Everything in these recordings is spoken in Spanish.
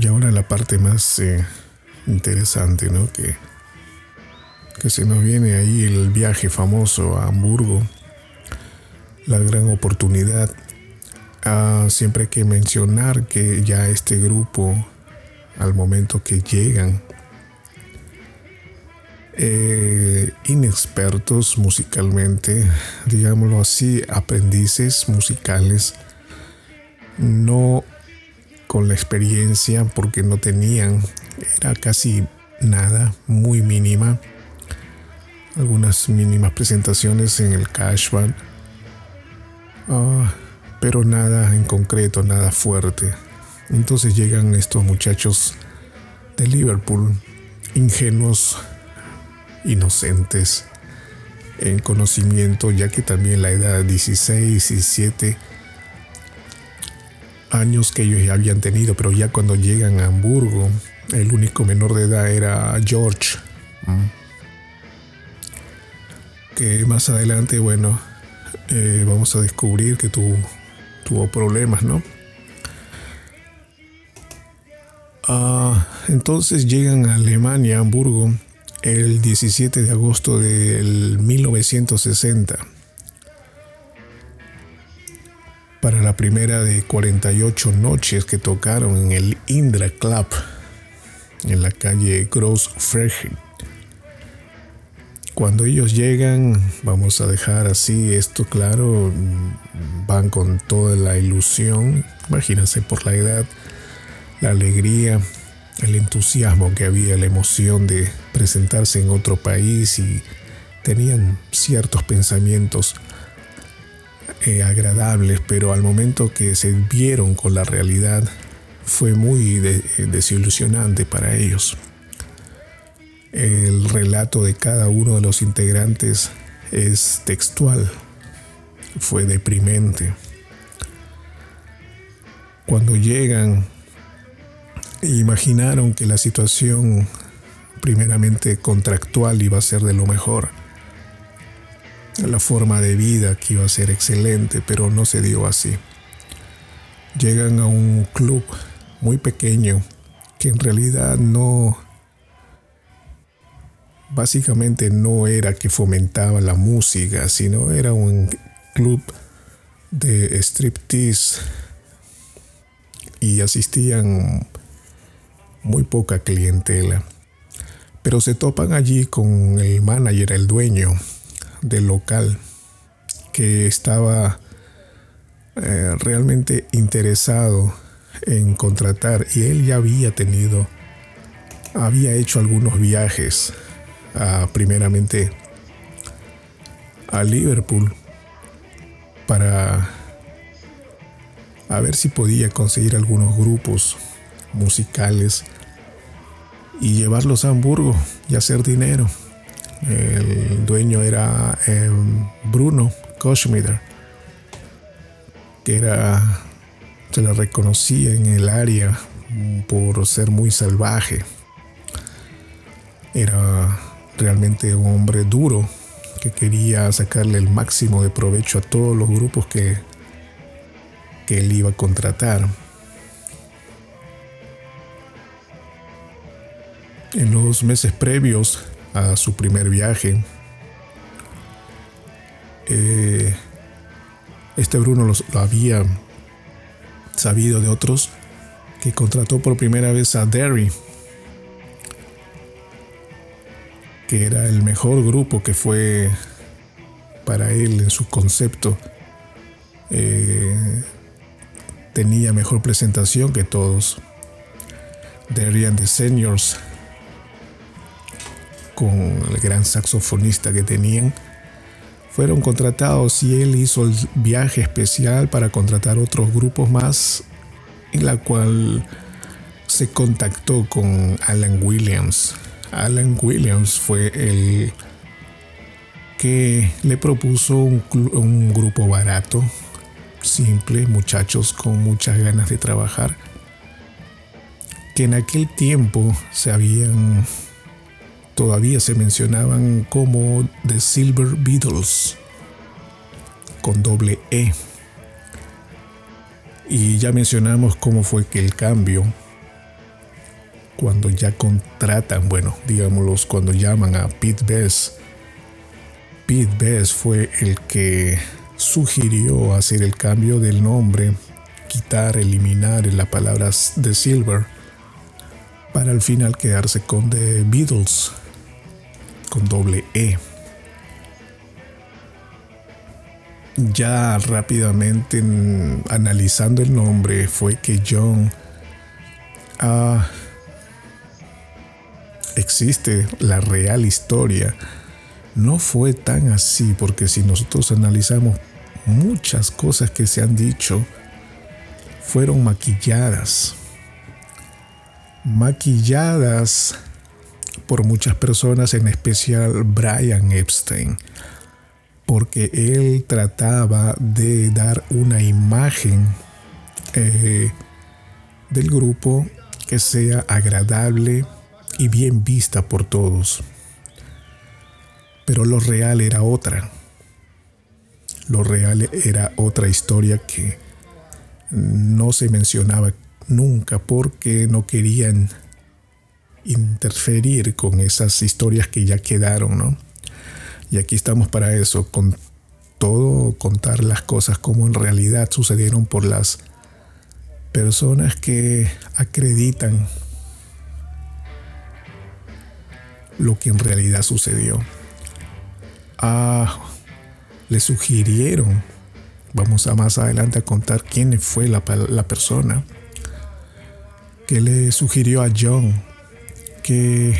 Y ahora la parte más eh, interesante, ¿no? Que, que se nos viene ahí el viaje famoso a Hamburgo, la gran oportunidad. Ah, siempre hay que mencionar que ya este grupo, al momento que llegan, eh, inexpertos musicalmente, digámoslo así, aprendices musicales, no con la experiencia porque no tenían, era casi nada, muy mínima, algunas mínimas presentaciones en el cashback, ah, pero nada en concreto, nada fuerte. Entonces llegan estos muchachos de Liverpool, ingenuos, inocentes en conocimiento, ya que también la edad de 16, 17 años que ellos ya habían tenido, pero ya cuando llegan a Hamburgo, el único menor de edad era George. Que más adelante, bueno, eh, vamos a descubrir que tuvo problemas, ¿no? Ah, entonces llegan a Alemania, Hamburgo, el 17 de agosto del 1960 para la primera de 48 noches que tocaron en el Indra Club en la calle Gross Cuando ellos llegan, vamos a dejar así esto claro, van con toda la ilusión, imagínense por la edad, la alegría, el entusiasmo que había, la emoción de presentarse en otro país y tenían ciertos pensamientos eh, agradables, pero al momento que se vieron con la realidad fue muy desilusionante para ellos. El relato de cada uno de los integrantes es textual, fue deprimente. Cuando llegan imaginaron que la situación primeramente contractual iba a ser de lo mejor. La forma de vida que iba a ser excelente, pero no se dio así. Llegan a un club muy pequeño que en realidad no básicamente no era que fomentaba la música, sino era un club de striptease y asistían muy poca clientela. Pero se topan allí con el manager, el dueño del local, que estaba eh, realmente interesado en contratar y él ya había tenido, había hecho algunos viajes primeramente a Liverpool para a ver si podía conseguir algunos grupos musicales y llevarlos a Hamburgo y hacer dinero. El dueño era em, Bruno Koschmider, que era, se le reconocía en el área por ser muy salvaje. Era realmente un hombre duro que quería sacarle el máximo de provecho a todos los grupos que, que él iba a contratar. En los meses previos su primer viaje, eh, este Bruno lo había sabido de otros que contrató por primera vez a Derry, que era el mejor grupo que fue para él en su concepto. Eh, tenía mejor presentación que todos. Derry and the Seniors con el gran saxofonista que tenían, fueron contratados y él hizo el viaje especial para contratar otros grupos más, en la cual se contactó con Alan Williams. Alan Williams fue el que le propuso un, un grupo barato, simple, muchachos con muchas ganas de trabajar, que en aquel tiempo se habían todavía se mencionaban como The Silver Beatles con doble E. Y ya mencionamos cómo fue que el cambio cuando ya contratan, bueno, digámoslos, cuando llaman a Pete Best. Pete Best fue el que sugirió hacer el cambio del nombre, quitar, eliminar la palabra de Silver, para al final quedarse con The Beatles, con doble E. Ya rápidamente analizando el nombre fue que John ah, existe la real historia. No fue tan así porque si nosotros analizamos muchas cosas que se han dicho, fueron maquilladas. Maquilladas por muchas personas, en especial Brian Epstein, porque él trataba de dar una imagen eh, del grupo que sea agradable y bien vista por todos. Pero lo real era otra. Lo real era otra historia que no se mencionaba nunca porque no querían interferir con esas historias que ya quedaron, ¿no? Y aquí estamos para eso, con todo contar las cosas como en realidad sucedieron por las personas que acreditan lo que en realidad sucedió. Ah, le sugirieron, vamos a más adelante a contar quién fue la, la persona que le sugirió a John que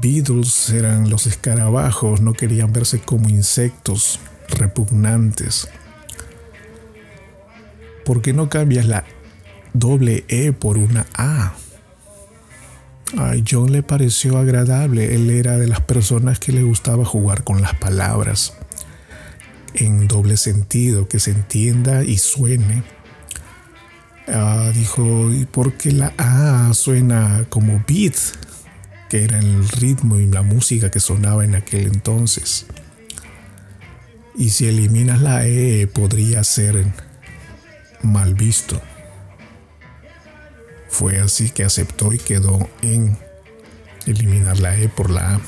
Beatles eran los escarabajos, no querían verse como insectos repugnantes. ¿Por qué no cambias la doble E por una A? A John le pareció agradable, él era de las personas que le gustaba jugar con las palabras en doble sentido, que se entienda y suene. Ah, dijo, ¿y por qué la A suena como beat? Que era el ritmo y la música que sonaba en aquel entonces. Y si eliminas la E podría ser mal visto. Fue así que aceptó y quedó en eliminar la E por la A.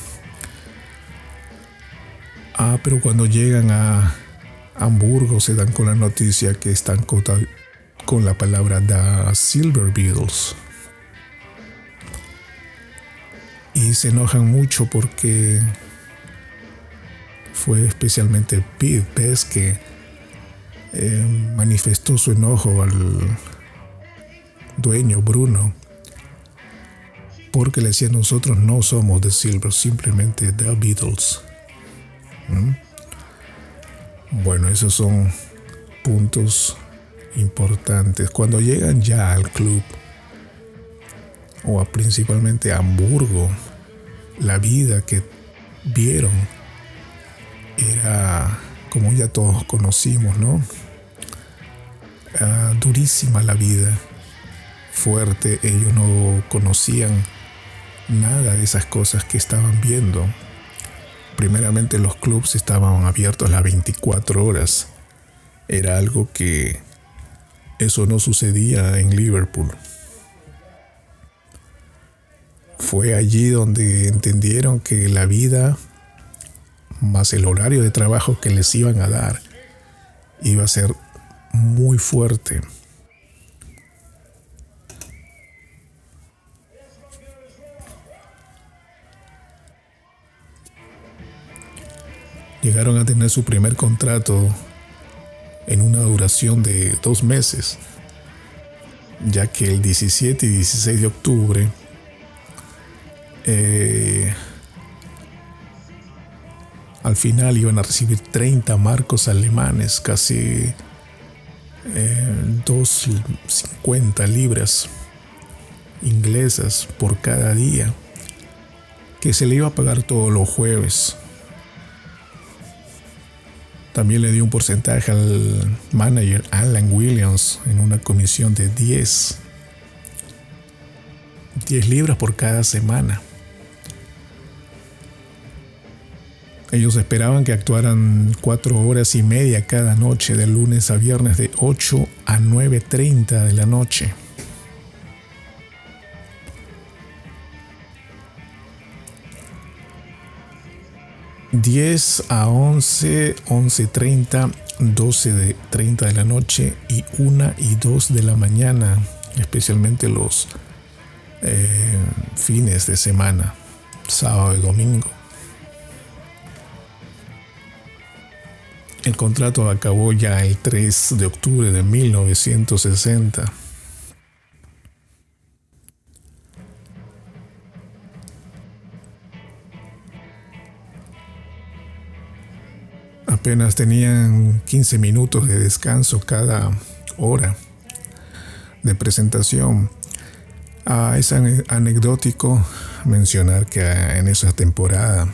Ah, pero cuando llegan a Hamburgo se dan con la noticia que están con la palabra The Silver Beatles. Y se enojan mucho porque fue especialmente Pete Best que eh, manifestó su enojo al dueño Bruno, porque le decía nosotros no somos The Silver, simplemente The Beatles. ¿Mm? Bueno, esos son puntos importantes. Cuando llegan ya al club, o a principalmente a Hamburgo, la vida que vieron era, como ya todos conocimos, ¿no? Ah, durísima la vida fuerte, ellos no conocían nada de esas cosas que estaban viendo. Primeramente los clubs estaban abiertos las 24 horas. Era algo que eso no sucedía en Liverpool. Fue allí donde entendieron que la vida más el horario de trabajo que les iban a dar iba a ser muy fuerte. llegaron a tener su primer contrato en una duración de dos meses, ya que el 17 y 16 de octubre eh, al final iban a recibir 30 marcos alemanes, casi eh, 250 libras inglesas por cada día, que se le iba a pagar todos los jueves. También le dio un porcentaje al manager Alan Williams en una comisión de 10. 10 libras por cada semana. Ellos esperaban que actuaran 4 horas y media cada noche, de lunes a viernes, de 8 a 9.30 de la noche. 10 a 11, 11.30, 12 de 30 de la noche y 1 y 2 de la mañana, especialmente los eh, fines de semana, sábado y domingo. El contrato acabó ya el 3 de octubre de 1960. Apenas tenían 15 minutos de descanso cada hora de presentación. Ah, es anecdótico mencionar que en esa temporada,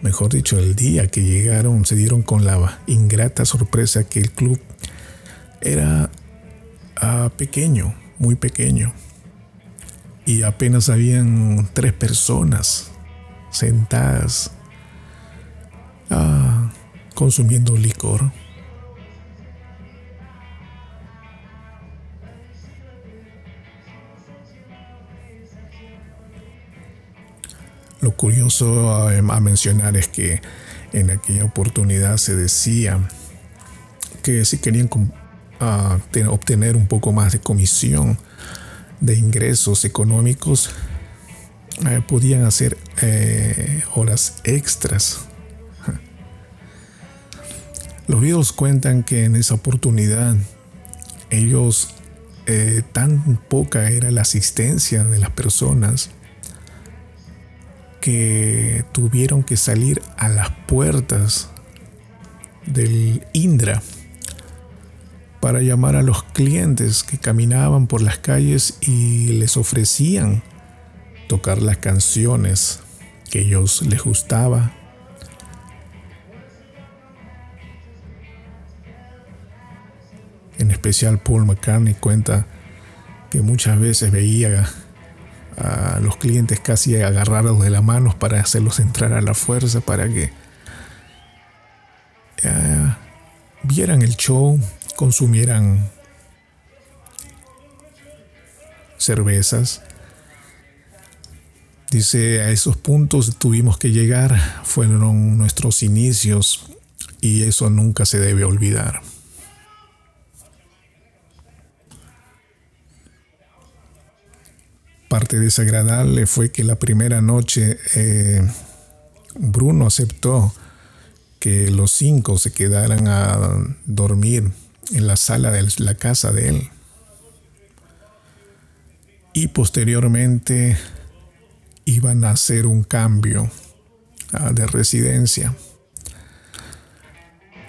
mejor dicho, el día que llegaron, se dieron con la ingrata sorpresa que el club era ah, pequeño, muy pequeño, y apenas habían tres personas sentadas ah, consumiendo licor. Lo curioso a, mencionar es que en aquella oportunidad se decía que si querían ah, obtener un poco más de comisión de ingresos económicos, eh, podían hacer eh, horas extras los videos cuentan que en esa oportunidad ellos, eh, tan poca era la asistencia de las personas que tuvieron que salir a las puertas del Indra para llamar a los clientes que caminaban por las calles y les ofrecían tocar las canciones que ellos les gustaba especial Paul McCartney cuenta que muchas veces veía a los clientes casi agarrados de la mano para hacerlos entrar a la fuerza para que eh, vieran el show, consumieran cervezas. Dice, a esos puntos tuvimos que llegar, fueron nuestros inicios y eso nunca se debe olvidar. Parte desagradable fue que la primera noche eh, Bruno aceptó que los cinco se quedaran a dormir en la sala de la casa de él. Y posteriormente iban a hacer un cambio ah, de residencia.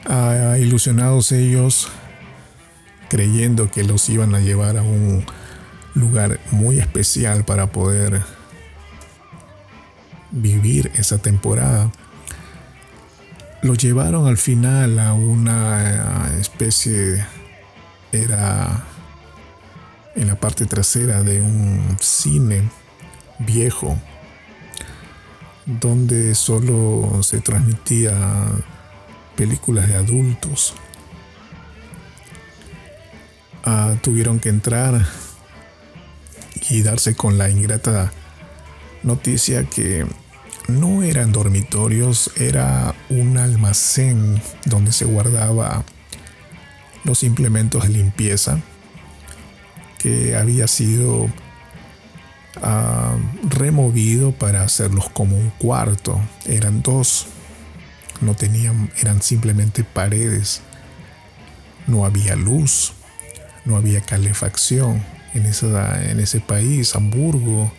Ah, ilusionados ellos, creyendo que los iban a llevar a un lugar muy especial para poder vivir esa temporada. Lo llevaron al final a una especie, era en la parte trasera de un cine viejo, donde solo se transmitía películas de adultos. Ah, tuvieron que entrar y darse con la ingrata noticia que no eran dormitorios, era un almacén donde se guardaba los implementos de limpieza que había sido ah, removido para hacerlos como un cuarto. Eran dos, no tenían, eran simplemente paredes. No había luz, no había calefacción en, en ese país, Hamburgo,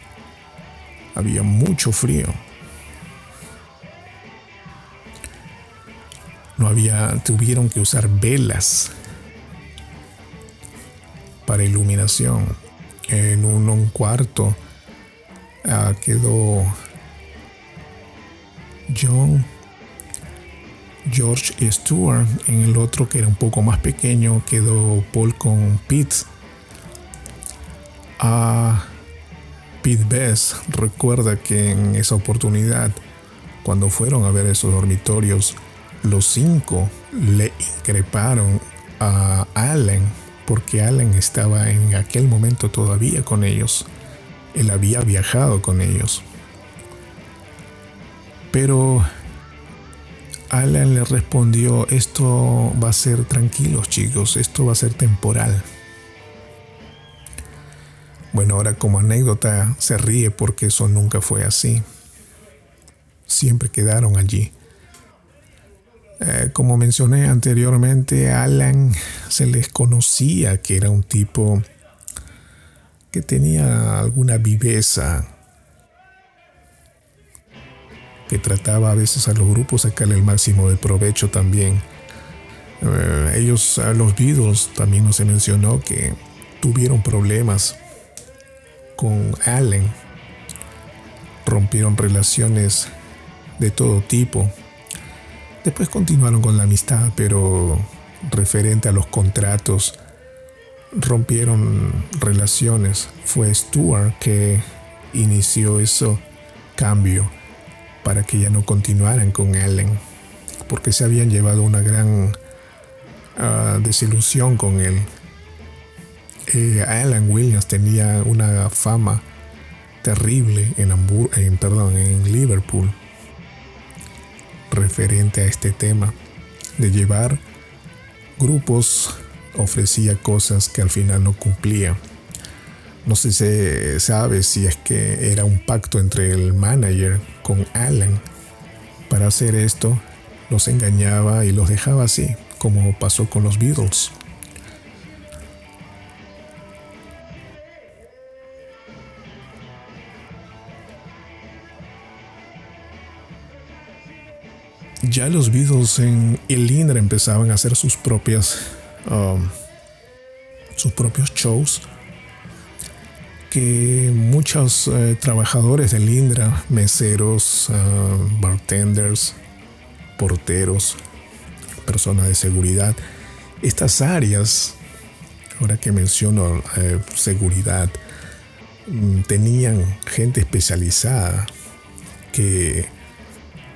había mucho frío. No había, tuvieron que usar velas para iluminación. En un, cuarto ah, quedó John, George y Stuart. En el otro, que era un poco más pequeño, quedó Paul con Pete a Pete Best recuerda que en esa oportunidad, cuando fueron a ver esos dormitorios, los cinco le increparon a Allen porque Allen estaba en aquel momento todavía con ellos. Él había viajado con ellos. Pero Alan le respondió, esto va a ser tranquilos chicos, esto va a ser temporal. Bueno, ahora como anécdota se ríe porque eso nunca fue así. Siempre quedaron allí. Eh, como mencioné anteriormente, Alan se les conocía que era un tipo que tenía alguna viveza, que trataba a veces a los grupos sacarle el máximo de provecho también. Eh, ellos, a los Beatles, también no se mencionó que tuvieron problemas con Allen. Rompieron relaciones de todo tipo. Después continuaron con la amistad, pero referente a los contratos, rompieron relaciones. Fue Stuart que inició eso cambio para que ya no continuaran con Allen, porque se habían llevado una gran ah, desilusión con él. Eh, Alan Williams tenía una fama terrible en, en, Liverpool referente a este tema de llevar grupos ofrecía cosas que al final no cumplía. No sé si se sabe si es que era un pacto entre el manager con Alan para hacer esto. Los engañaba y los dejaba así, como pasó con los Beatles. Ya los Beatles en el Indra empezaban a hacer sus propias um, sus propios shows que muchos eh, trabajadores del Indra, meseros, uh, bartenders, porteros, personas de seguridad, estas áreas, ahora que menciono eh, seguridad, mm, tenían gente especializada que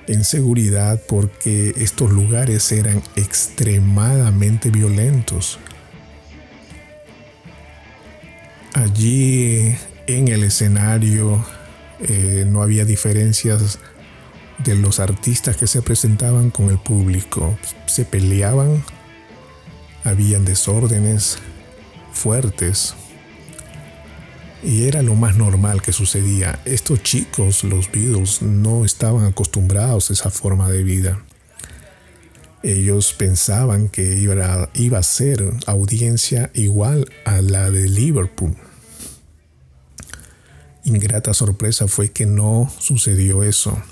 en seguridad porque estos lugares eran extremadamente violentos. Allí en el escenario eh, no había diferencias de los artistas que se presentaban con el público. Se peleaban, habían desórdenes fuertes, y era lo más normal que sucedía. Estos chicos, los Beatles, no estaban acostumbrados a esa forma de vida. Ellos pensaban que iba a, ser audiencia igual a la de Liverpool. Ingrata sorpresa fue que no sucedió eso.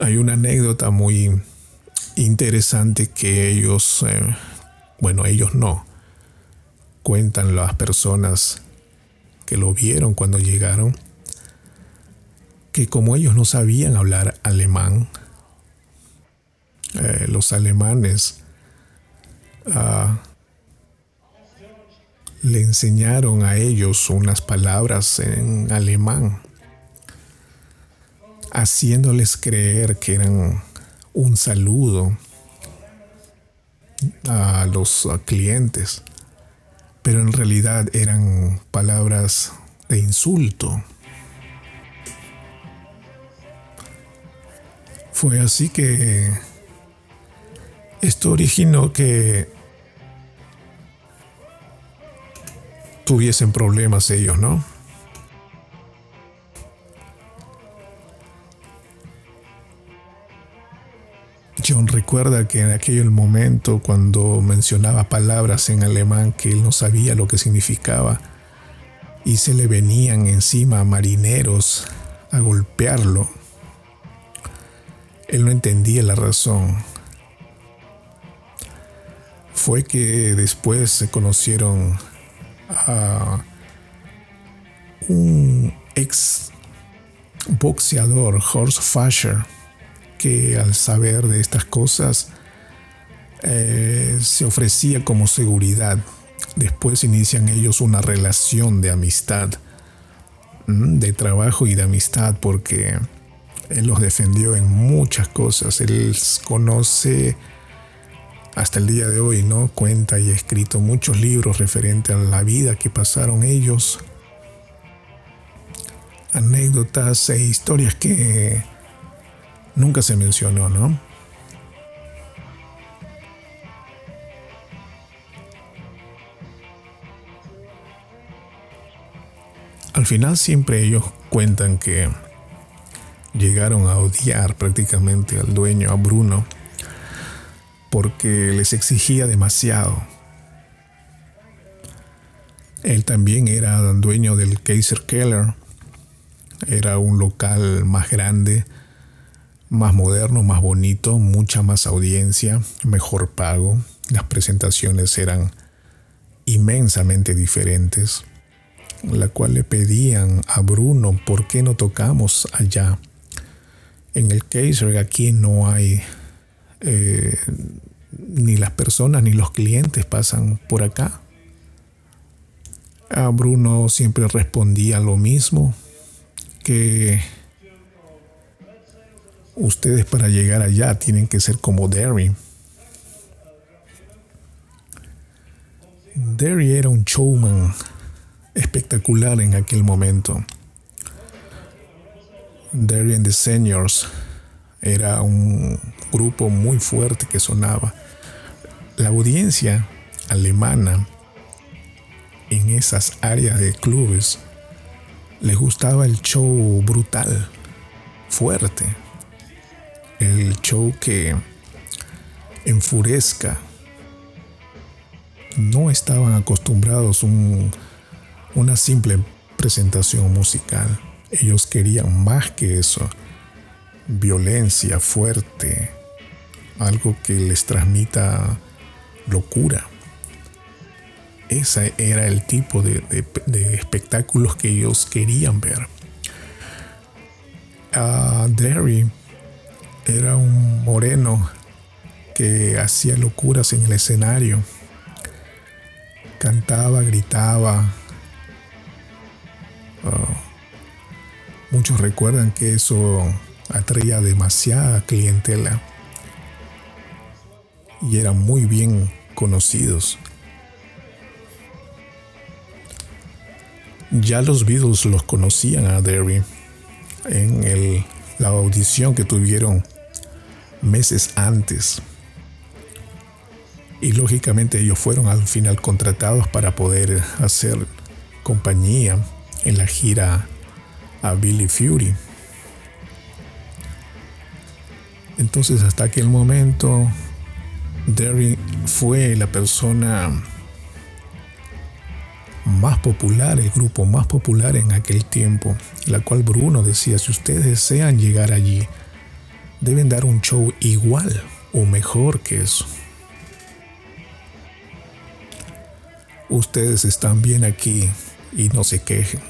Hay una anécdota muy interesante que ellos, eh, bueno, ellos no, cuentan las personas que lo vieron cuando llegaron, que como ellos no sabían hablar alemán, eh, los alemanes ah, le enseñaron a ellos unas palabras en alemán, haciéndoles creer que eran un saludo a los clientes pero en realidad eran palabras de insulto. Fue así que esto originó que tuviesen problemas ellos, ¿no? John recuerda que en aquel momento cuando mencionaba palabras en alemán que él no sabía lo que significaba y se le venían encima marineros a golpearlo, él no entendía la razón. Fue que después se conocieron a un ex boxeador, Horst Fascher, al saber de estas cosas eh, se ofrecía como seguridad. Después inician ellos una relación de amistad, de trabajo y de amistad, porque él los defendió en muchas cosas. Él conoce hasta el día de hoy, ¿no? Cuenta y ha escrito muchos libros referentes a la vida que pasaron ellos anécdotas e historias que nunca se mencionó, ¿no? Al final siempre ellos cuentan que llegaron a odiar prácticamente al dueño, a Bruno, porque les exigía demasiado. Él también era dueño del Kaiser Keller. Era un local más grande, más moderno, más bonito, mucha más audiencia, mejor pago. Las presentaciones eran inmensamente diferentes la cual le pedían a Bruno, ¿por qué no tocamos allá? En el Kaiser aquí no hay, eh, ni las personas ni los clientes pasan por acá. A Bruno siempre respondía lo mismo, que ustedes para llegar allá tienen que ser como Derry. Derry era un showman espectacular en aquel momento. Darien the Seniors era un grupo muy fuerte que sonaba. La audiencia alemana en esas áreas de clubes les gustaba el show brutal, fuerte, el show que enfurezca. No estaban acostumbrados a un una simple presentación musical. Ellos querían más que eso. Violencia fuerte. Algo que les transmita locura. Ese era el tipo de, espectáculos que ellos querían ver. Uh, Derry era un moreno que hacía locuras en el escenario. Cantaba, gritaba, Ah, muchos recuerdan que eso atraía demasiada clientela y eran muy bien conocidos. Ya los Beatles los conocían a Derry en la audición que tuvieron meses antes. Y lógicamente ellos fueron al final contratados para poder hacer compañía en la gira a Billy Fury. Entonces hasta aquel momento Derry fue la persona más popular, el grupo más popular en aquel tiempo, la cual Bruno decía, si ustedes desean llegar allí, deben dar un show igual o mejor que eso. Ustedes están bien aquí y no se quejen.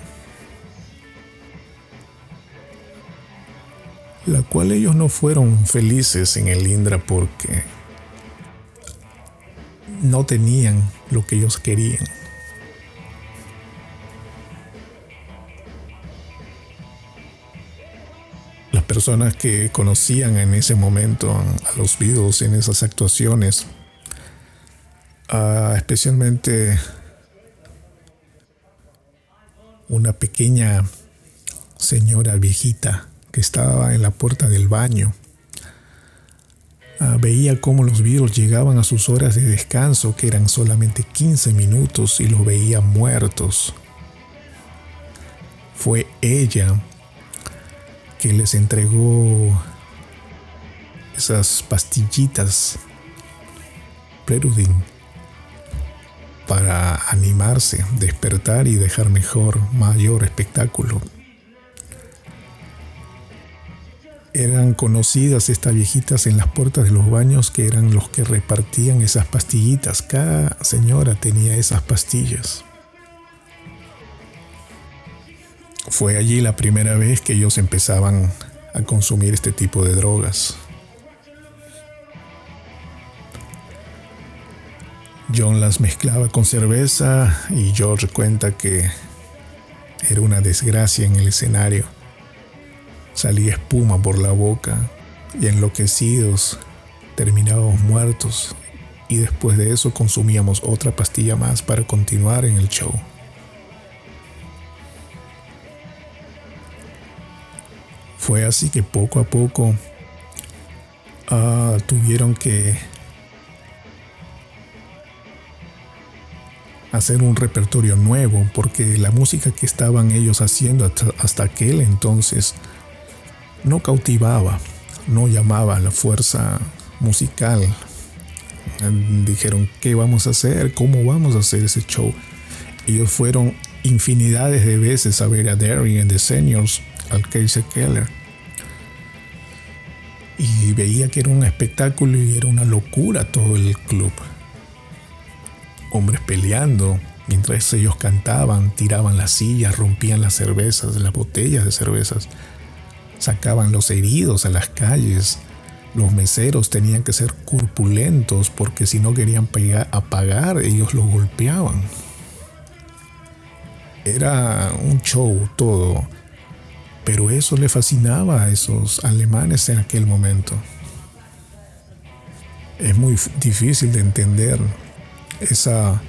la cual ellos no fueron felices en el Indra porque no tenían lo que ellos querían. Personas que conocían en ese momento a los Beatles en esas actuaciones, ah, especialmente una pequeña señora viejita estaba en la puerta del baño. Ah, veía cómo los Beatles llegaban a sus horas de descanso, que eran solamente 15 minutos, y los veía muertos. Fue ella que les entregó esas pastillitas Preludin para animarse, despertar y dejar mejor, mayor espectáculo eran conocidas estas viejitas en las puertas de los baños que eran los que repartían esas pastillitas. Cada señora tenía esas pastillas. Fue allí la primera vez que ellos empezaban a consumir este tipo de drogas. John las mezclaba con cerveza y George cuenta que era una desgracia en el escenario Salía espuma por la boca y enloquecidos terminábamos muertos y después de eso consumíamos otra pastilla más para continuar en el show. Fue así que poco a poco uh, tuvieron que hacer un repertorio nuevo porque la música que estaban ellos haciendo hasta, hasta aquel entonces no cautivaba, no llamaba a la fuerza musical. Dijeron, ¿qué vamos a hacer? ¿Cómo vamos a hacer ese show? Ellos fueron infinidades de veces a ver a Derry en The Seniors, al Casey Keller. Y veía que era un espectáculo y era una locura todo el club. Hombres peleando, mientras ellos cantaban, tiraban las sillas, rompían las cervezas, las botellas de cervezas, sacaban los heridos a las calles. Los meseros tenían que ser corpulentos porque si no querían apagar, ellos los golpeaban. Era un show todo, pero eso le fascinaba a esos alemanes en aquel momento. Es muy difícil de entender esa,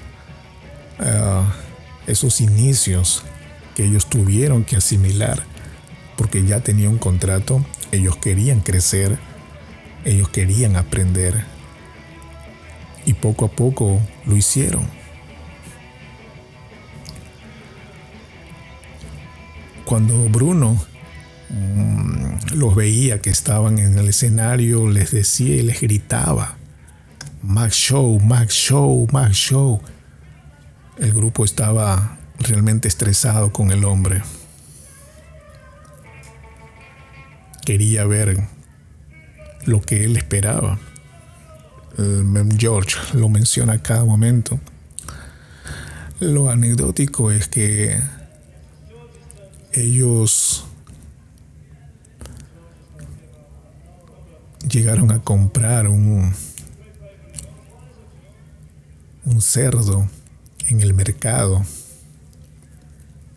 ah, esos inicios que ellos tuvieron que asimilar, porque ya tenían un contrato, ellos querían crecer, ellos querían aprender, y poco a poco lo hicieron. Cuando Bruno mm, los veía que estaban en el escenario, les decía y les gritaba, Max Show, Max Show, Max Show. El grupo estaba realmente estresado con el hombre. Quería ver lo que él esperaba. George lo menciona a cada momento. Lo anecdótico es que ellos llegaron a comprar un, un cerdo en el mercado.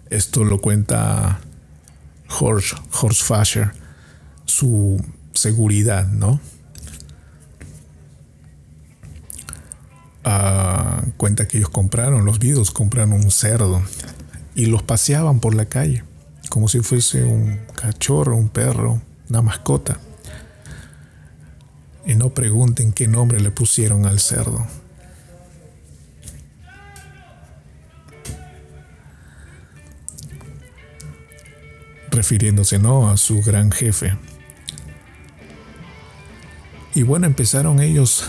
Esto lo cuenta Horst, Horst Fascher, su seguridad, ¿no? Ah, cuenta que ellos compraron, los vidos compraron un cerdo y los paseaban por la calle como si fuese un cachorro, un perro, una mascota. Y no pregunten qué nombre le pusieron al cerdo. Refiriéndose no a su gran jefe. Y bueno, empezaron ellos,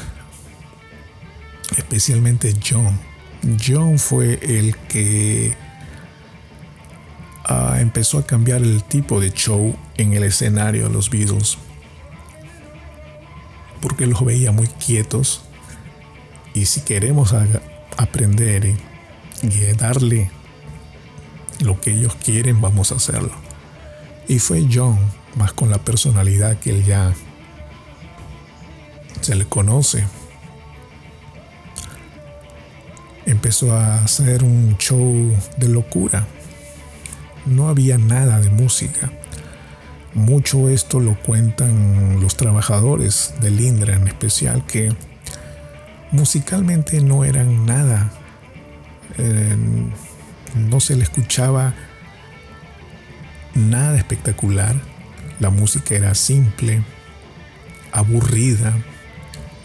especialmente John. John fue el que empezó a cambiar el tipo de show en el escenario de los Beatles. Porque los veía muy quietos. Y si queremos aprender y, darle lo que ellos quieren, vamos a hacerlo. Y fue John, más con la personalidad que él ya se le conoce. Empezó a hacer un show de locura no había nada de música. Mucho esto lo cuentan los trabajadores del Indra en especial, que musicalmente no eran nada. Eh, no se le escuchaba nada espectacular. La música era simple, aburrida,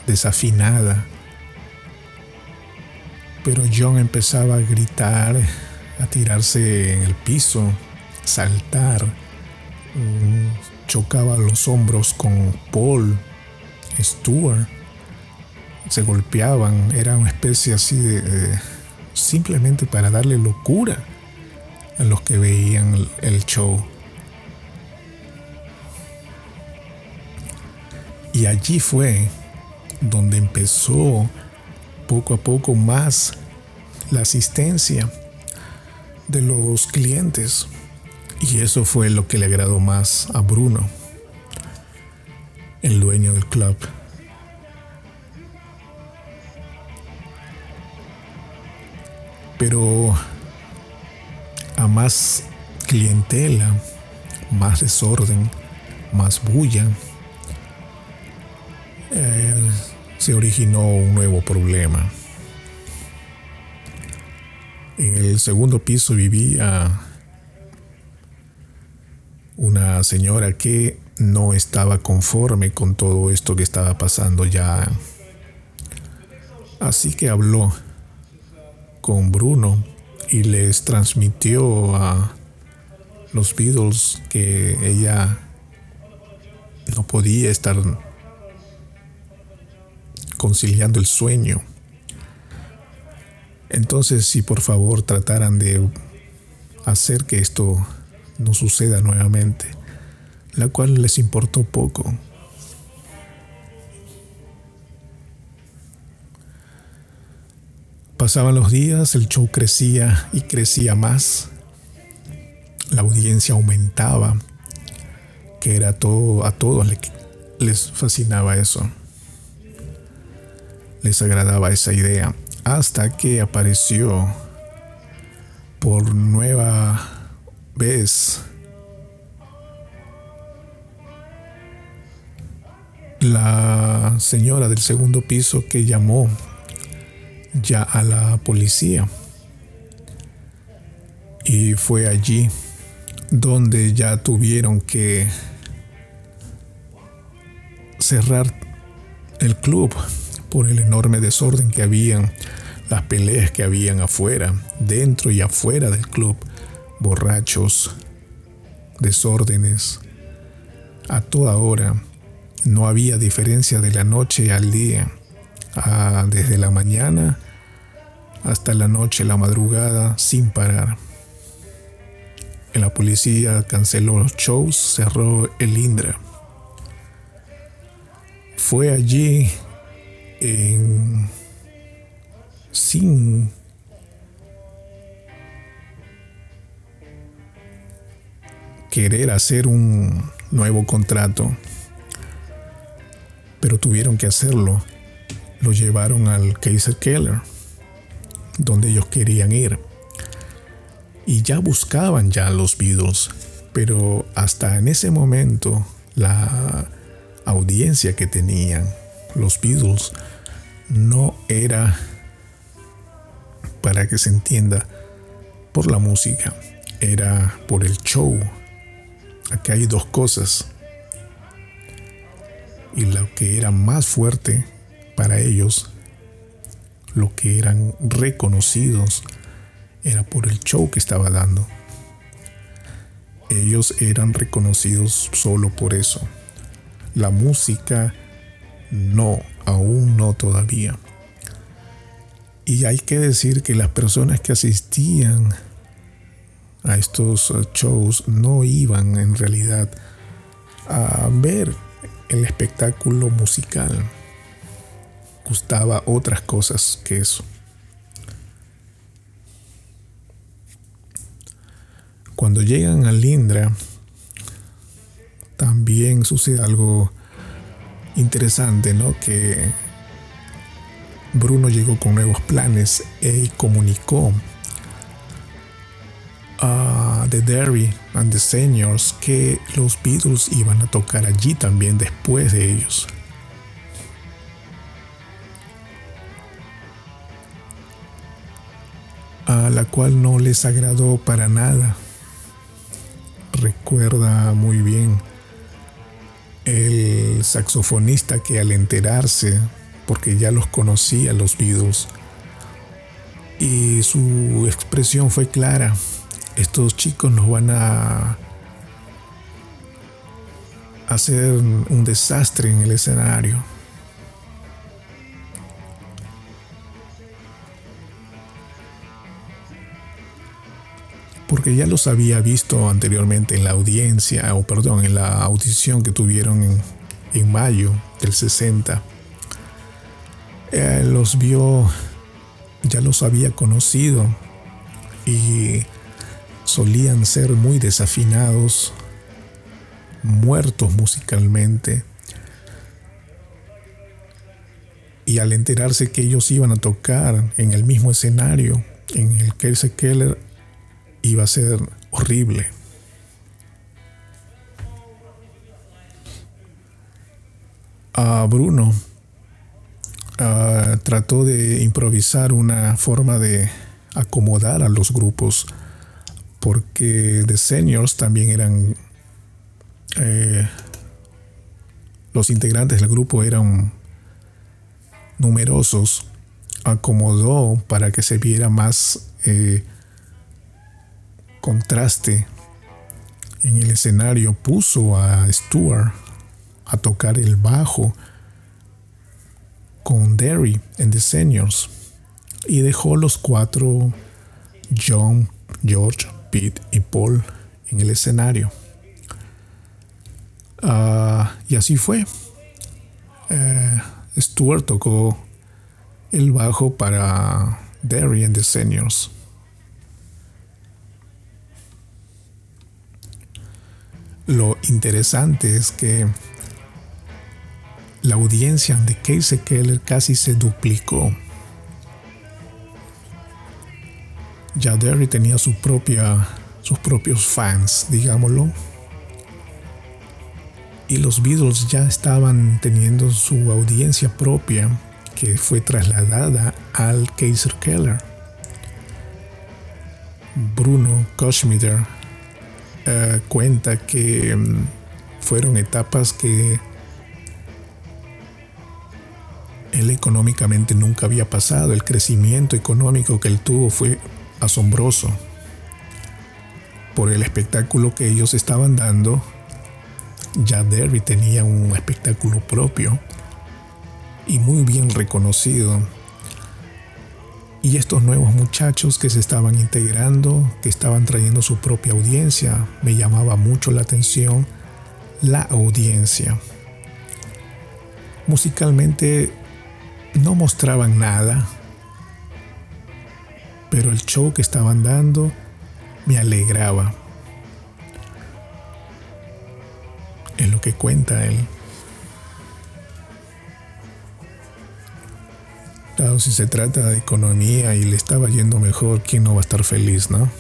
desafinada. Pero John empezaba a gritar a tirarse en el piso, saltar, mm, chocaba los hombros con Paul, Stuart, se golpeaban, era una especie así de, simplemente para darle locura a los que veían el show. Y allí fue donde empezó poco a poco más la asistencia de los clientes. Y eso fue lo que le agradó más a Bruno, el dueño del club. Pero a más clientela, más desorden, más bulla, eh, se originó un nuevo problema. En el segundo piso vivía una señora que no estaba conforme con todo esto que estaba pasando ya. Así que habló con Bruno y les transmitió a los Beatles que ella no podía estar conciliando el sueño. Entonces, si por favor trataran de hacer que esto no suceda nuevamente, la cual les importó poco. Pasaban los días, el show crecía y crecía más, la audiencia aumentaba, que era todo, a todos les fascinaba eso, les agradaba esa idea, hasta que apareció por nueva vez la señora del segundo piso que llamó ya a la policía. Y fue allí donde ya tuvieron que cerrar el club por el enorme desorden que habían, las peleas que habían afuera, dentro y afuera del club, borrachos, desórdenes, a toda hora no había diferencia de la noche al día, ah, desde la mañana hasta la noche, la madrugada, sin parar. La policía canceló los shows, cerró el Indra. Fue allí sin querer hacer un nuevo contrato pero tuvieron que hacerlo. Lo llevaron al Kaiser Keller, donde ellos querían ir. Y ya buscaban ya los Beatles, pero hasta en ese momento la audiencia que tenían los Beatles no era, para que se entienda, por la música, era por el show. Aquí hay dos cosas y lo que era más fuerte para ellos, lo que eran reconocidos, era por el show que estaba dando. Ellos eran reconocidos solo por eso. La música no, aún no todavía. Y hay que decir que las personas que asistían a estos shows no iban en realidad a ver el espectáculo musical gustaba otras cosas que eso. Cuando llegan a Lindra, también sucede algo interesante, ¿no? Que Bruno llegó con nuevos planes y comunicó a The Derry and the Seniors que los Beatles iban a tocar allí también después de ellos. A la cual no les agradó para nada. Recuerda muy bien el saxofonista que al enterarse, porque ya los conocía los Beatles, y su expresión fue clara, estos chicos nos van a hacer un desastre en el escenario. Porque ya los había visto anteriormente en la audiencia, o perdón, en la audición que tuvieron en, mayo del 60. Eh, los vio, ya los había conocido y solían ser muy desafinados, muertos musicalmente. Y al enterarse que ellos iban a tocar en el mismo escenario, en el Kelsey Keller, iba a ser horrible. A Bruno ah, trató de improvisar una forma de acomodar a los grupos porque The Seniors también eran eh, los integrantes del grupo eran numerosos, acomodó para que se viera más eh, contraste en el escenario, puso a Stuart a tocar el bajo con Derry en The Seniors y dejó los cuatro, John, George, Pete y Paul, en el escenario. Ah, y así fue. Eh, Stuart tocó el bajo para Derry and the Seniors. Lo interesante es que la audiencia de Casey Keller casi se duplicó. Ya Derry tenía su propia, sus propios fans, digámoslo. Y los Beatles ya estaban teniendo su audiencia propia que fue trasladada al Kaiser Keller. Bruno Koschmider eh, cuenta que mm, fueron etapas que él económicamente nunca había pasado. El crecimiento económico que él tuvo fue asombroso por el espectáculo que ellos estaban dando. Ya Derry tenía un espectáculo propio y muy bien reconocido. Y estos nuevos muchachos que se estaban integrando, que estaban trayendo su propia audiencia, me llamaba mucho la atención la audiencia. Musicalmente no mostraban nada, pero el show que estaban dando me alegraba. Es lo que cuenta él. Claro, si se trata de economía y le estaba yendo mejor, ¿quién no va a estar feliz, no?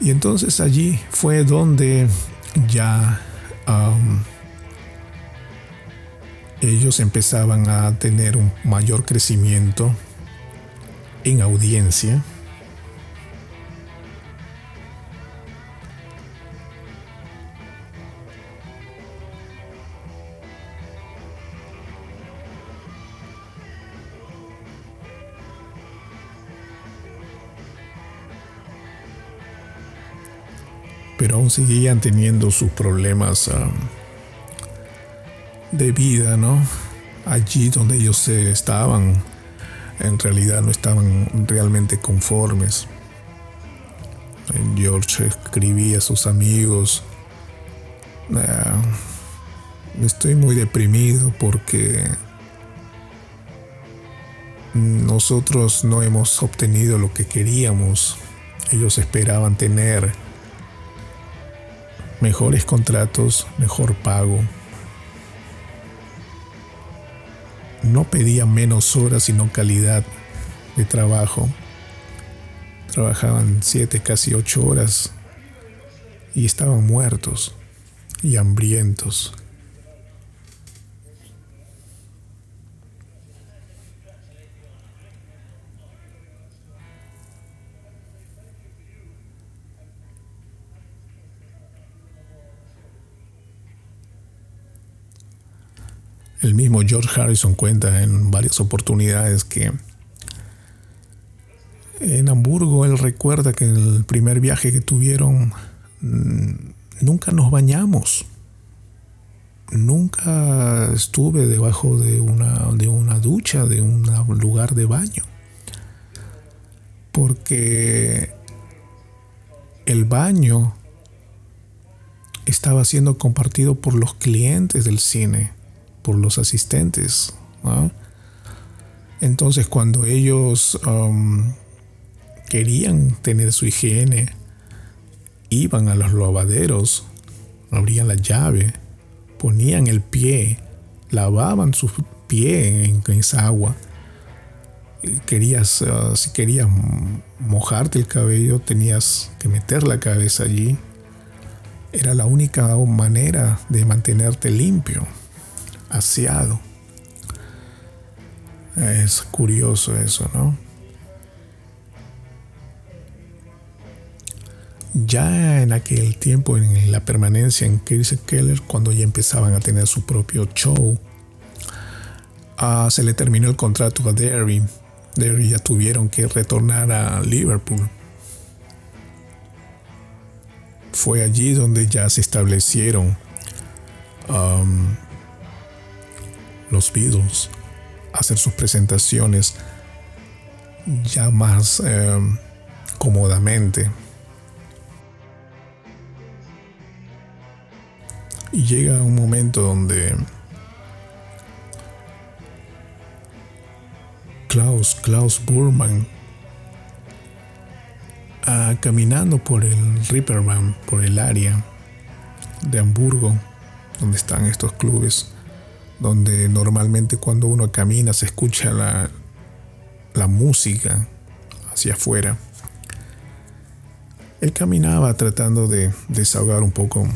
Y entonces allí fue donde ya ellos empezaban a tener un mayor crecimiento en audiencia pero aún seguían teniendo sus problemas um, de vida, ¿no? Allí donde ellos estaban, en realidad no estaban realmente conformes. George escribía a sus amigos, ah, estoy muy deprimido porque nosotros no hemos obtenido lo que queríamos. Ellos esperaban tener mejores contratos, mejor pago. No pedían menos horas, sino calidad de trabajo. Trabajaban siete, casi ocho horas y estaban muertos y hambrientos. El mismo George Harrison cuenta en varias oportunidades que en Hamburgo él recuerda que en el primer viaje que tuvieron mm, nunca nos bañamos. Nunca estuve debajo de una, de una ducha, de un lugar de baño. Porque el baño estaba siendo compartido por los clientes del cine por los asistentes. Entonces cuando ellos um, querían tener su higiene, iban a los lavaderos, abrían la llave, ponían el pie, lavaban su pie en, esa agua. Querías, uh, si querías mojarte el cabello, tenías que meter la cabeza allí. Era la única manera de mantenerte limpio Es curioso eso, ¿no? ya en aquel tiempo, en la permanencia en Casey Keller, cuando ya empezaban a tener su propio show, ah, se le terminó el contrato a Derry. Derry ya tuvieron que retornar a Liverpool. Fue allí donde ya se establecieron um, los Beatles, hacer sus presentaciones ya más um, cómodamente. Y llega un momento donde Klaus, Klaus Burman, ah, caminando por el Ripperman, por el área de Hamburgo, donde están estos clubes, donde normalmente cuando uno camina se escucha la, la música hacia afuera. Él caminaba tratando de desahogar un poco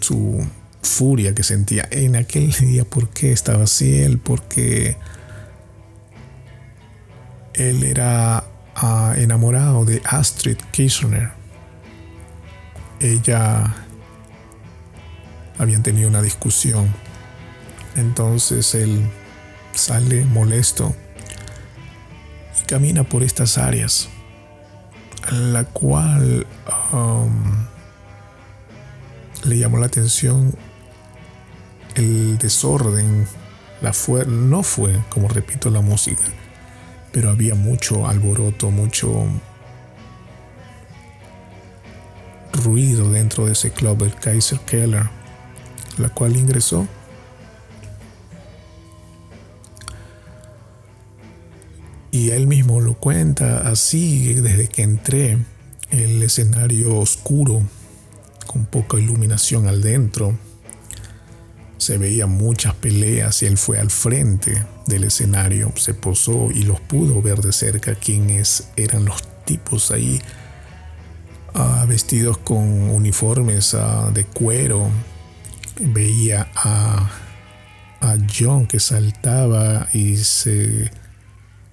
su furia que sentía en aquel día. ¿Por qué estaba así él? Porque él era ah, enamorado de Astrid Kirchner. Ella habían tenido una discusión. Entonces él sale molesto y camina por estas áreas, la cual um, le llamó la atención el desorden, la fue, no fue, como repito, la música, pero había mucho alboroto, mucho ruido dentro de ese club, el Kaiser Keller, la cual ingresó. Y él mismo lo cuenta así, desde que entré, el escenario oscuro, con poca iluminación al dentro, se veía muchas peleas y él fue al frente del escenario, se posó y los pudo ver de cerca quiénes eran los tipos ahí ah, vestidos con uniformes ah, de cuero. Veía a, a John que saltaba y se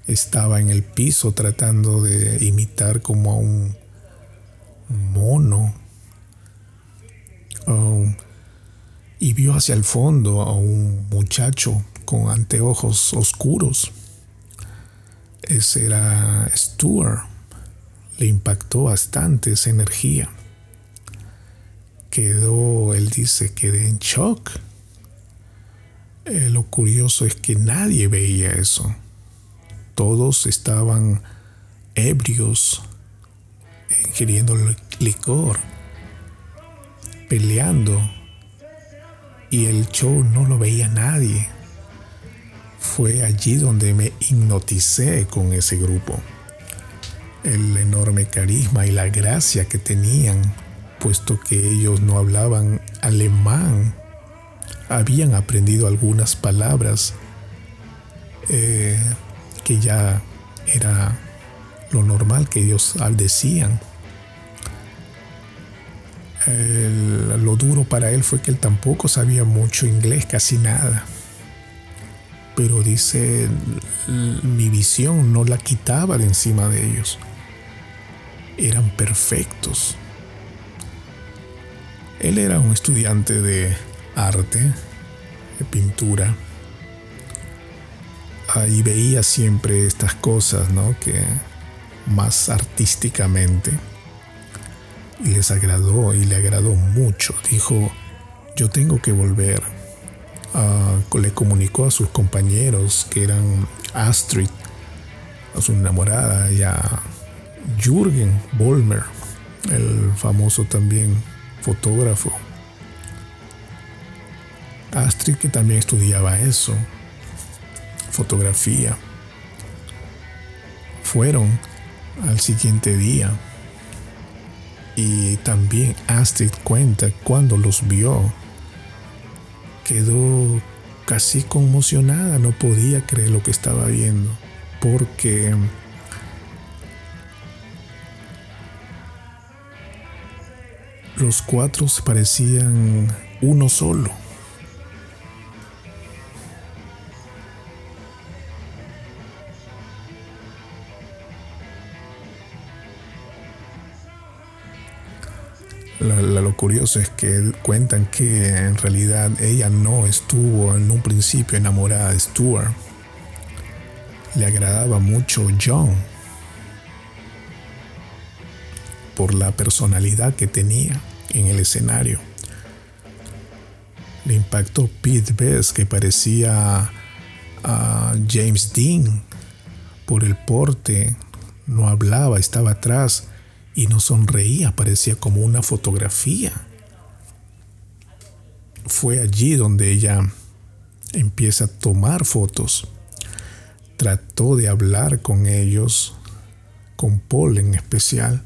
estaba en el piso tratando de imitar como a un mono. Oh, y vio hacia el fondo a un muchacho con anteojos oscuros. Ese era Stuart. Le impactó bastante esa energía. Quedó, él dice, quedé en shock. Eh, lo curioso es que nadie veía eso. Todos estaban ebrios, ingiriendo licor, peleando y el show no lo veía nadie. Fue allí donde me hipnoticé con ese grupo. El enorme carisma y la gracia que tenían, puesto que ellos no hablaban alemán, habían aprendido algunas palabras eh, que ya era lo normal que ellos decían lo duro para él fue que él tampoco sabía mucho inglés, casi nada. Pero dice, mi visión no la quitaba de encima de ellos. Eran perfectos. Él era un estudiante de arte, de pintura. Ahí veía siempre estas cosas, ¿no? Que más artísticamente y les agradó y le agradó mucho. Dijo, yo tengo que volver. Le comunicó a sus compañeros que eran Astrid, a su enamorada, y a Jürgen Bolmer, el famoso también fotógrafo. Astrid que también estudiaba eso, fotografía. Fueron al siguiente día y también Astrid cuenta cuando los vio. Quedó casi conmocionada, no podía creer lo que estaba viendo, porque los cuatro parecían uno solo. Lo curioso es que cuentan que en realidad ella no estuvo en un principio enamorada de Stuart. Le agradaba mucho John por la personalidad que tenía en el escenario. Le impactó Pete Best, que parecía a James Dean por el porte, no hablaba, estaba atrás y no sonreía, parecía como una fotografía. Fue allí donde ella empieza a tomar fotos. Trató de hablar con ellos, con Paul en especial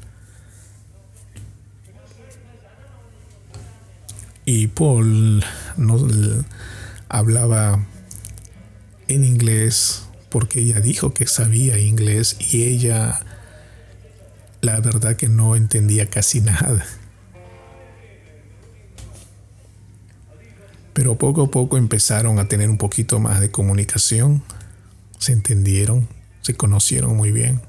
y Paul no hablaba en inglés porque ella dijo que sabía inglés y ella la verdad que no entendía casi nada. Pero poco a poco empezaron a tener un poquito más de comunicación, se entendieron, se conocieron muy bien.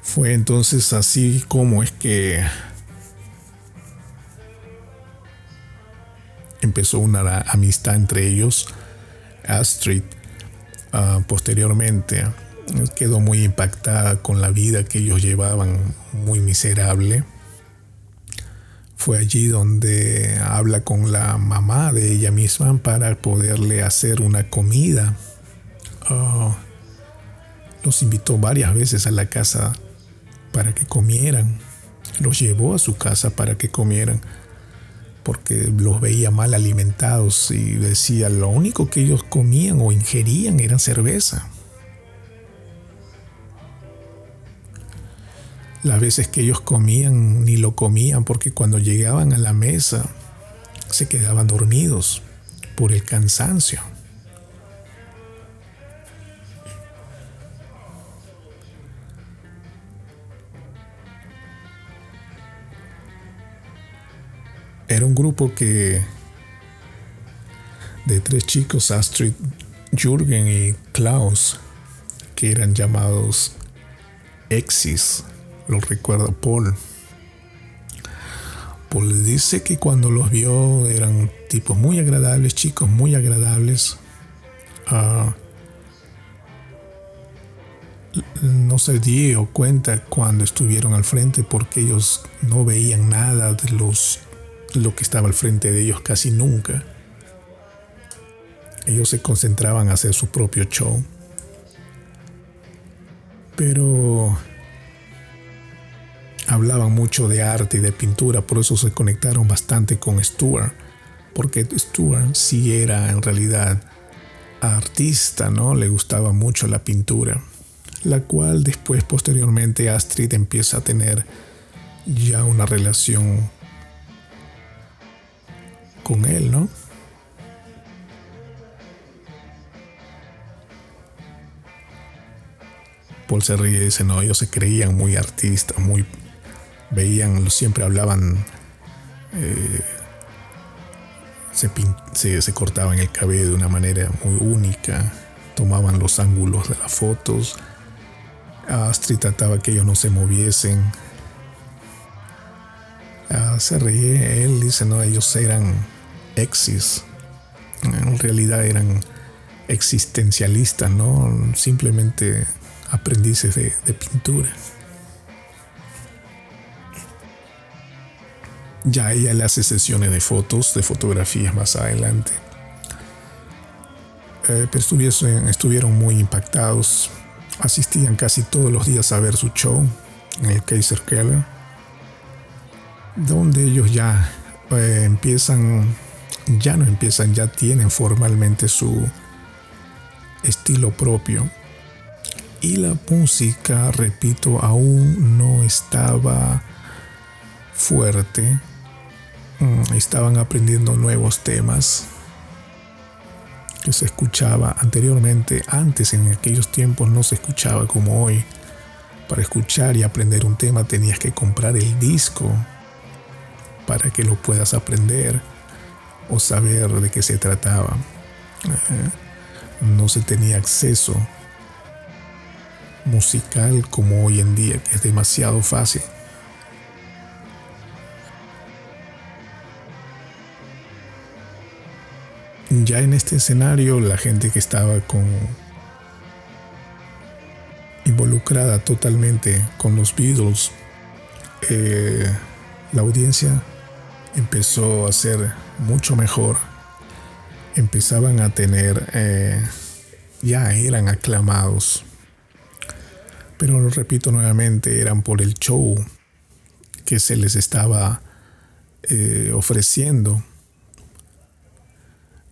Fue entonces así como es que empezó una amistad entre ellos. Astrid ah, posteriormente quedó muy impactada con la vida que ellos llevaban, muy miserable. Fue allí donde habla con la mamá de ella misma para poderle hacer una comida. Ah, los invitó varias veces a la casa para que comieran. Los llevó a su casa para que comieran porque los veía mal alimentados y decía lo único que ellos comían o ingerían era cerveza. Las veces que ellos comían ni lo comían porque cuando llegaban a la mesa se quedaban dormidos por el cansancio. Era un grupo que de tres chicos, Astrid, Jürgen y Klaus, que eran llamados Exis, lo recuerda Paul. Paul dice que cuando los vio eran tipos muy agradables, chicos muy agradables. Ah, no se dio cuenta cuando estuvieron al frente porque ellos no veían nada de los lo que estaba al frente de ellos casi nunca. Ellos se concentraban a hacer su propio show. Pero hablaban mucho de arte y de pintura, por eso se conectaron bastante con Stuart, porque Stuart sí era en realidad artista, ¿no? Le gustaba mucho la pintura, la cual después posteriormente Astrid empieza a tener ya una relación con él, ¿no? Paul se y dice, no, ellos se creían muy artistas, muy... Veían, siempre hablaban... Eh, se, se, cortaban el cabello de una manera muy única, tomaban los ángulos de las fotos. Astrid trataba que ellos no se moviesen. Ah, se ríe, él dice, no, ellos eran exis. En realidad eran existencialistas, no simplemente aprendices de, pintura. Ya ella le hace sesiones de fotos, de fotografías más adelante. Eh, pero estuvieron, estuvieron muy impactados. Asistían casi todos los días a ver su show en el Kaiser Keller, donde ellos ya eh, empiezan ya no empiezan, ya tienen formalmente su estilo propio. Y la música, repito, aún no estaba fuerte. Mm, estaban aprendiendo nuevos temas que se escuchaba anteriormente. Antes, en aquellos tiempos, no se escuchaba como hoy. Para escuchar y aprender un tema tenías que comprar el disco para que lo puedas aprender o saber de qué se trataba. no se tenía acceso musical como hoy en día, que es demasiado fácil. Ya en este escenario, la gente que estaba con involucrada totalmente con los Beatles, eh, la audiencia empezó a ser mucho mejor. Empezaban a tener, eh, ya eran aclamados. Pero lo repito nuevamente, eran por el show que se les estaba eh, ofreciendo.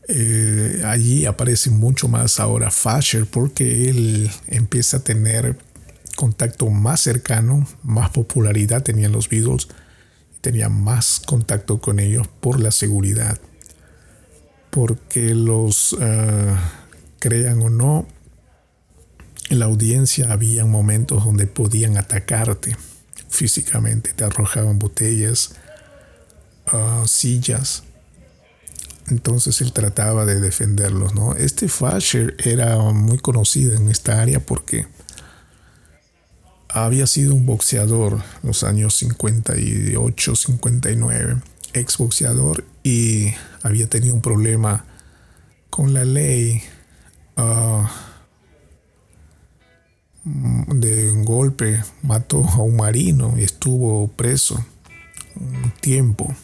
Eh, allí aparece mucho más ahora Fasher porque él empieza a tener contacto más cercano, más popularidad tenían los Beatles tenía más contacto con ellos por la seguridad. Porque los, eh, crean o no, en la audiencia había momentos donde podían atacarte físicamente, te arrojaban botellas, ah, sillas. Entonces él trataba de defenderlos, ¿no? Este Fasher era muy conocido en esta área porque había sido un boxeador los años 58, 59, ex boxeador y había tenido un problema con la ley ah, de un golpe, mató a un marino y estuvo preso un tiempo.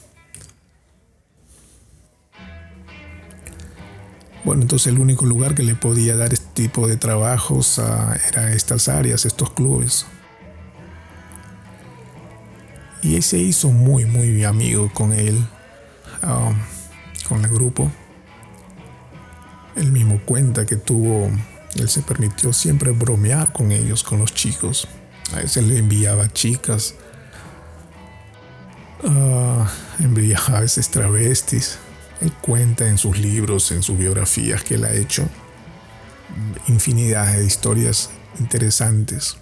Bueno, entonces el único lugar que le podía dar este tipo de trabajos ah, era estas áreas, estos clubes. Y se hizo muy, muy amigo con él, um, con el grupo. Él mismo cuenta que tuvo, él se permitió siempre bromear con ellos, con los chicos. A veces le enviaba chicas, uh, enviaba a veces travestis. Él cuenta en sus libros, en sus biografías que él ha hecho infinidad de historias interesantes.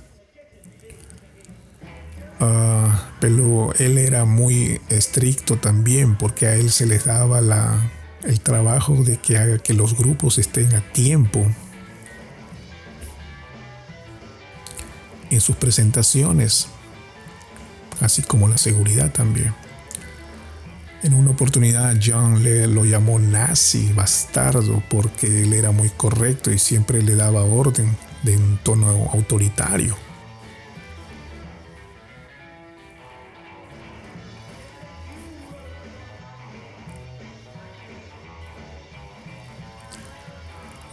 Ah, pero él era muy estricto también porque a él se les daba la, el trabajo de que haga que los grupos estén a tiempo en sus presentaciones, así como la seguridad también. En una oportunidad John le lo llamó nazi, bastardo, porque él era muy correcto y siempre le daba orden de un tono autoritario.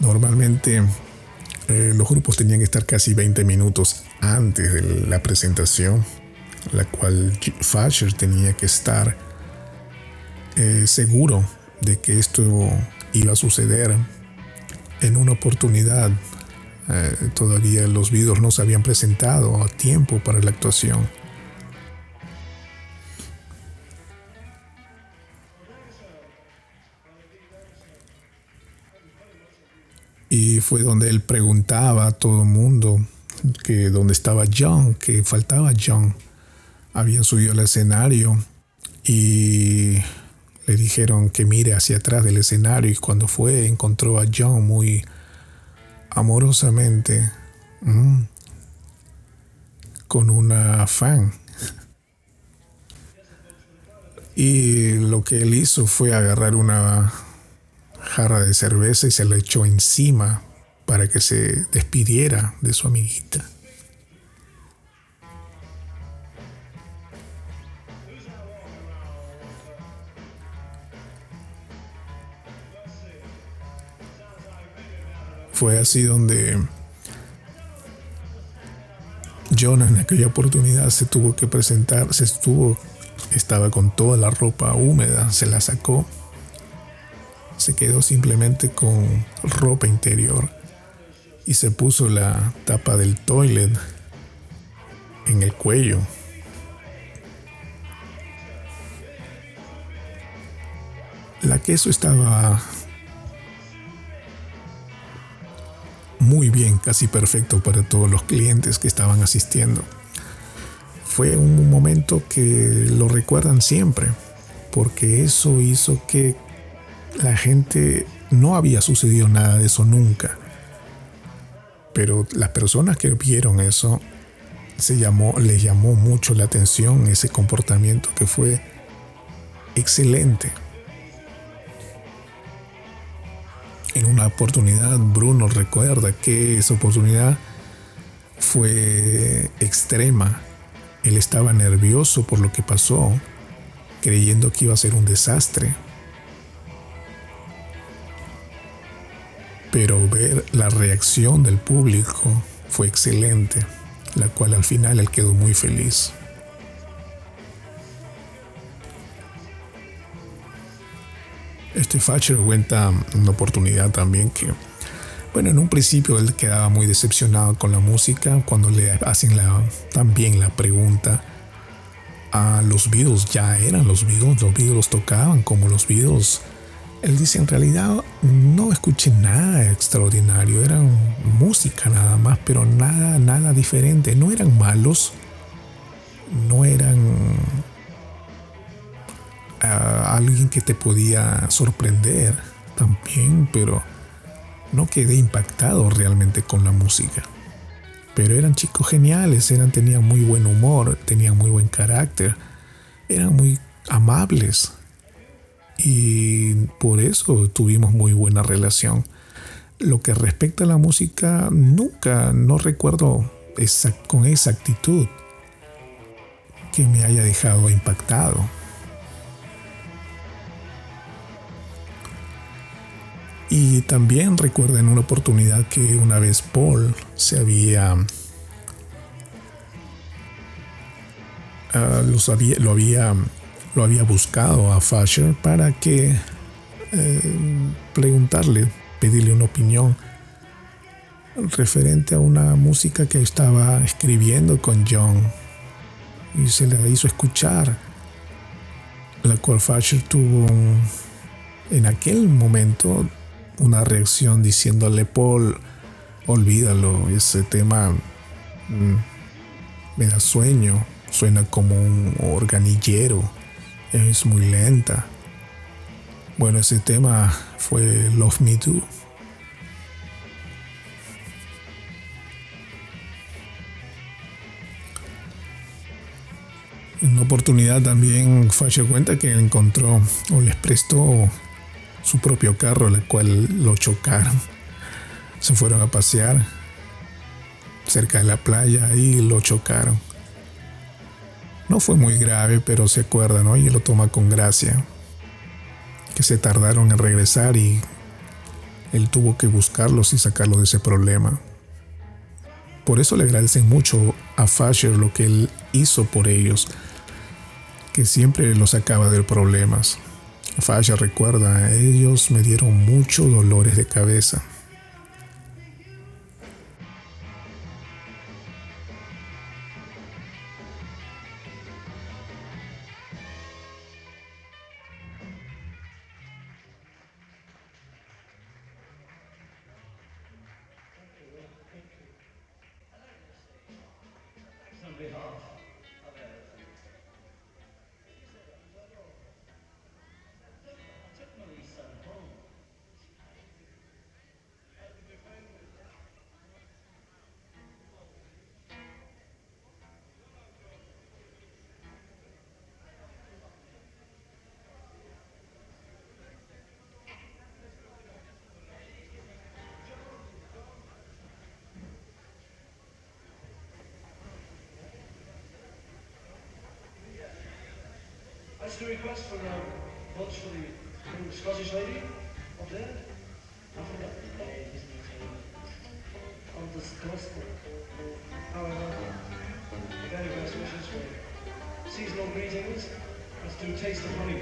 Normalmente eh, los grupos tenían que estar casi 20 minutos antes de la presentación, la cual Fasher tenía que estar eh, seguro de que esto iba a suceder en una oportunidad. Eh, todavía los Beatles no se habían presentado a tiempo para la actuación. Y fue donde él preguntaba a todo el mundo que dónde estaba John, que faltaba John. Habían subido al escenario y le dijeron que mire hacia atrás del escenario y cuando fue encontró a John muy amorosamente mm, con una fan. Y lo que él hizo fue agarrar una jarra de cerveza y se la echó encima para que se despidiera de su amiguita. Fue así donde John en aquella oportunidad se tuvo que presentar, se estuvo, estaba con toda la ropa húmeda, se la sacó se quedó simplemente con ropa interior y se puso la tapa del toilet en el cuello. La queso estaba muy bien, casi perfecto para todos los clientes que estaban asistiendo. Fue un momento que lo recuerdan siempre, porque eso hizo que la gente no había sucedido nada de eso nunca. Pero las personas que vieron eso se llamó, les llamó mucho la atención ese comportamiento que fue excelente. En una oportunidad, Bruno recuerda que esa oportunidad fue extrema. Él estaba nervioso por lo que pasó, creyendo que iba a ser un desastre. Pero ver la reacción del público fue excelente la cual al final él quedó muy feliz. Este Thatcher cuenta una oportunidad también que, bueno, en un principio él quedaba muy decepcionado con la música cuando le hacen también la pregunta a los Beatles, ya eran los Beatles, los Beatles tocaban como los Beatles él dice, en realidad no escuché nada extraordinario, eran música nada más, pero nada, nada diferente. No eran malos, no eran ah, alguien que te podía sorprender también, pero no quedé impactado realmente con la música. Pero eran chicos geniales, eran, tenían muy buen humor, tenían muy buen carácter, eran muy amables y por eso tuvimos muy buena relación. Lo que respecta a la música, nunca, no recuerdo con exactitud que me haya dejado impactado. Y también recuerdo en una oportunidad que una vez Paul se había, ah, lo había lo había buscado a Fasher para que eh, preguntarle, pedirle una opinión referente a una música que estaba escribiendo con John y se le hizo escuchar, la cual Fasher tuvo en aquel momento una reacción diciéndole Paul, olvídalo, ese tema mm, me da sueño, suena como un organillero es muy lenta. Bueno, ese tema fue Love Me Too. En una oportunidad también Fasher cuenta que encontró o les prestó su propio carro, el cual lo chocaron. Se fueron a pasear cerca de la playa y lo chocaron. No fue muy grave, pero se acuerda, ¿no? Y lo toma con gracia. Que se tardaron en regresar y él tuvo que buscarlos y sacarlos de ese problema. Por eso le agradecen mucho a Fasher lo que él hizo por ellos, que siempre los sacaba de problemas. Fasher recuerda, ellos me dieron muchos dolores de cabeza. That's the request for uh, votes for the Scottish lady up there. I forgot. Of the gospel. However, the very best wishes for seasonal greetings. Let's do Taste of Honey.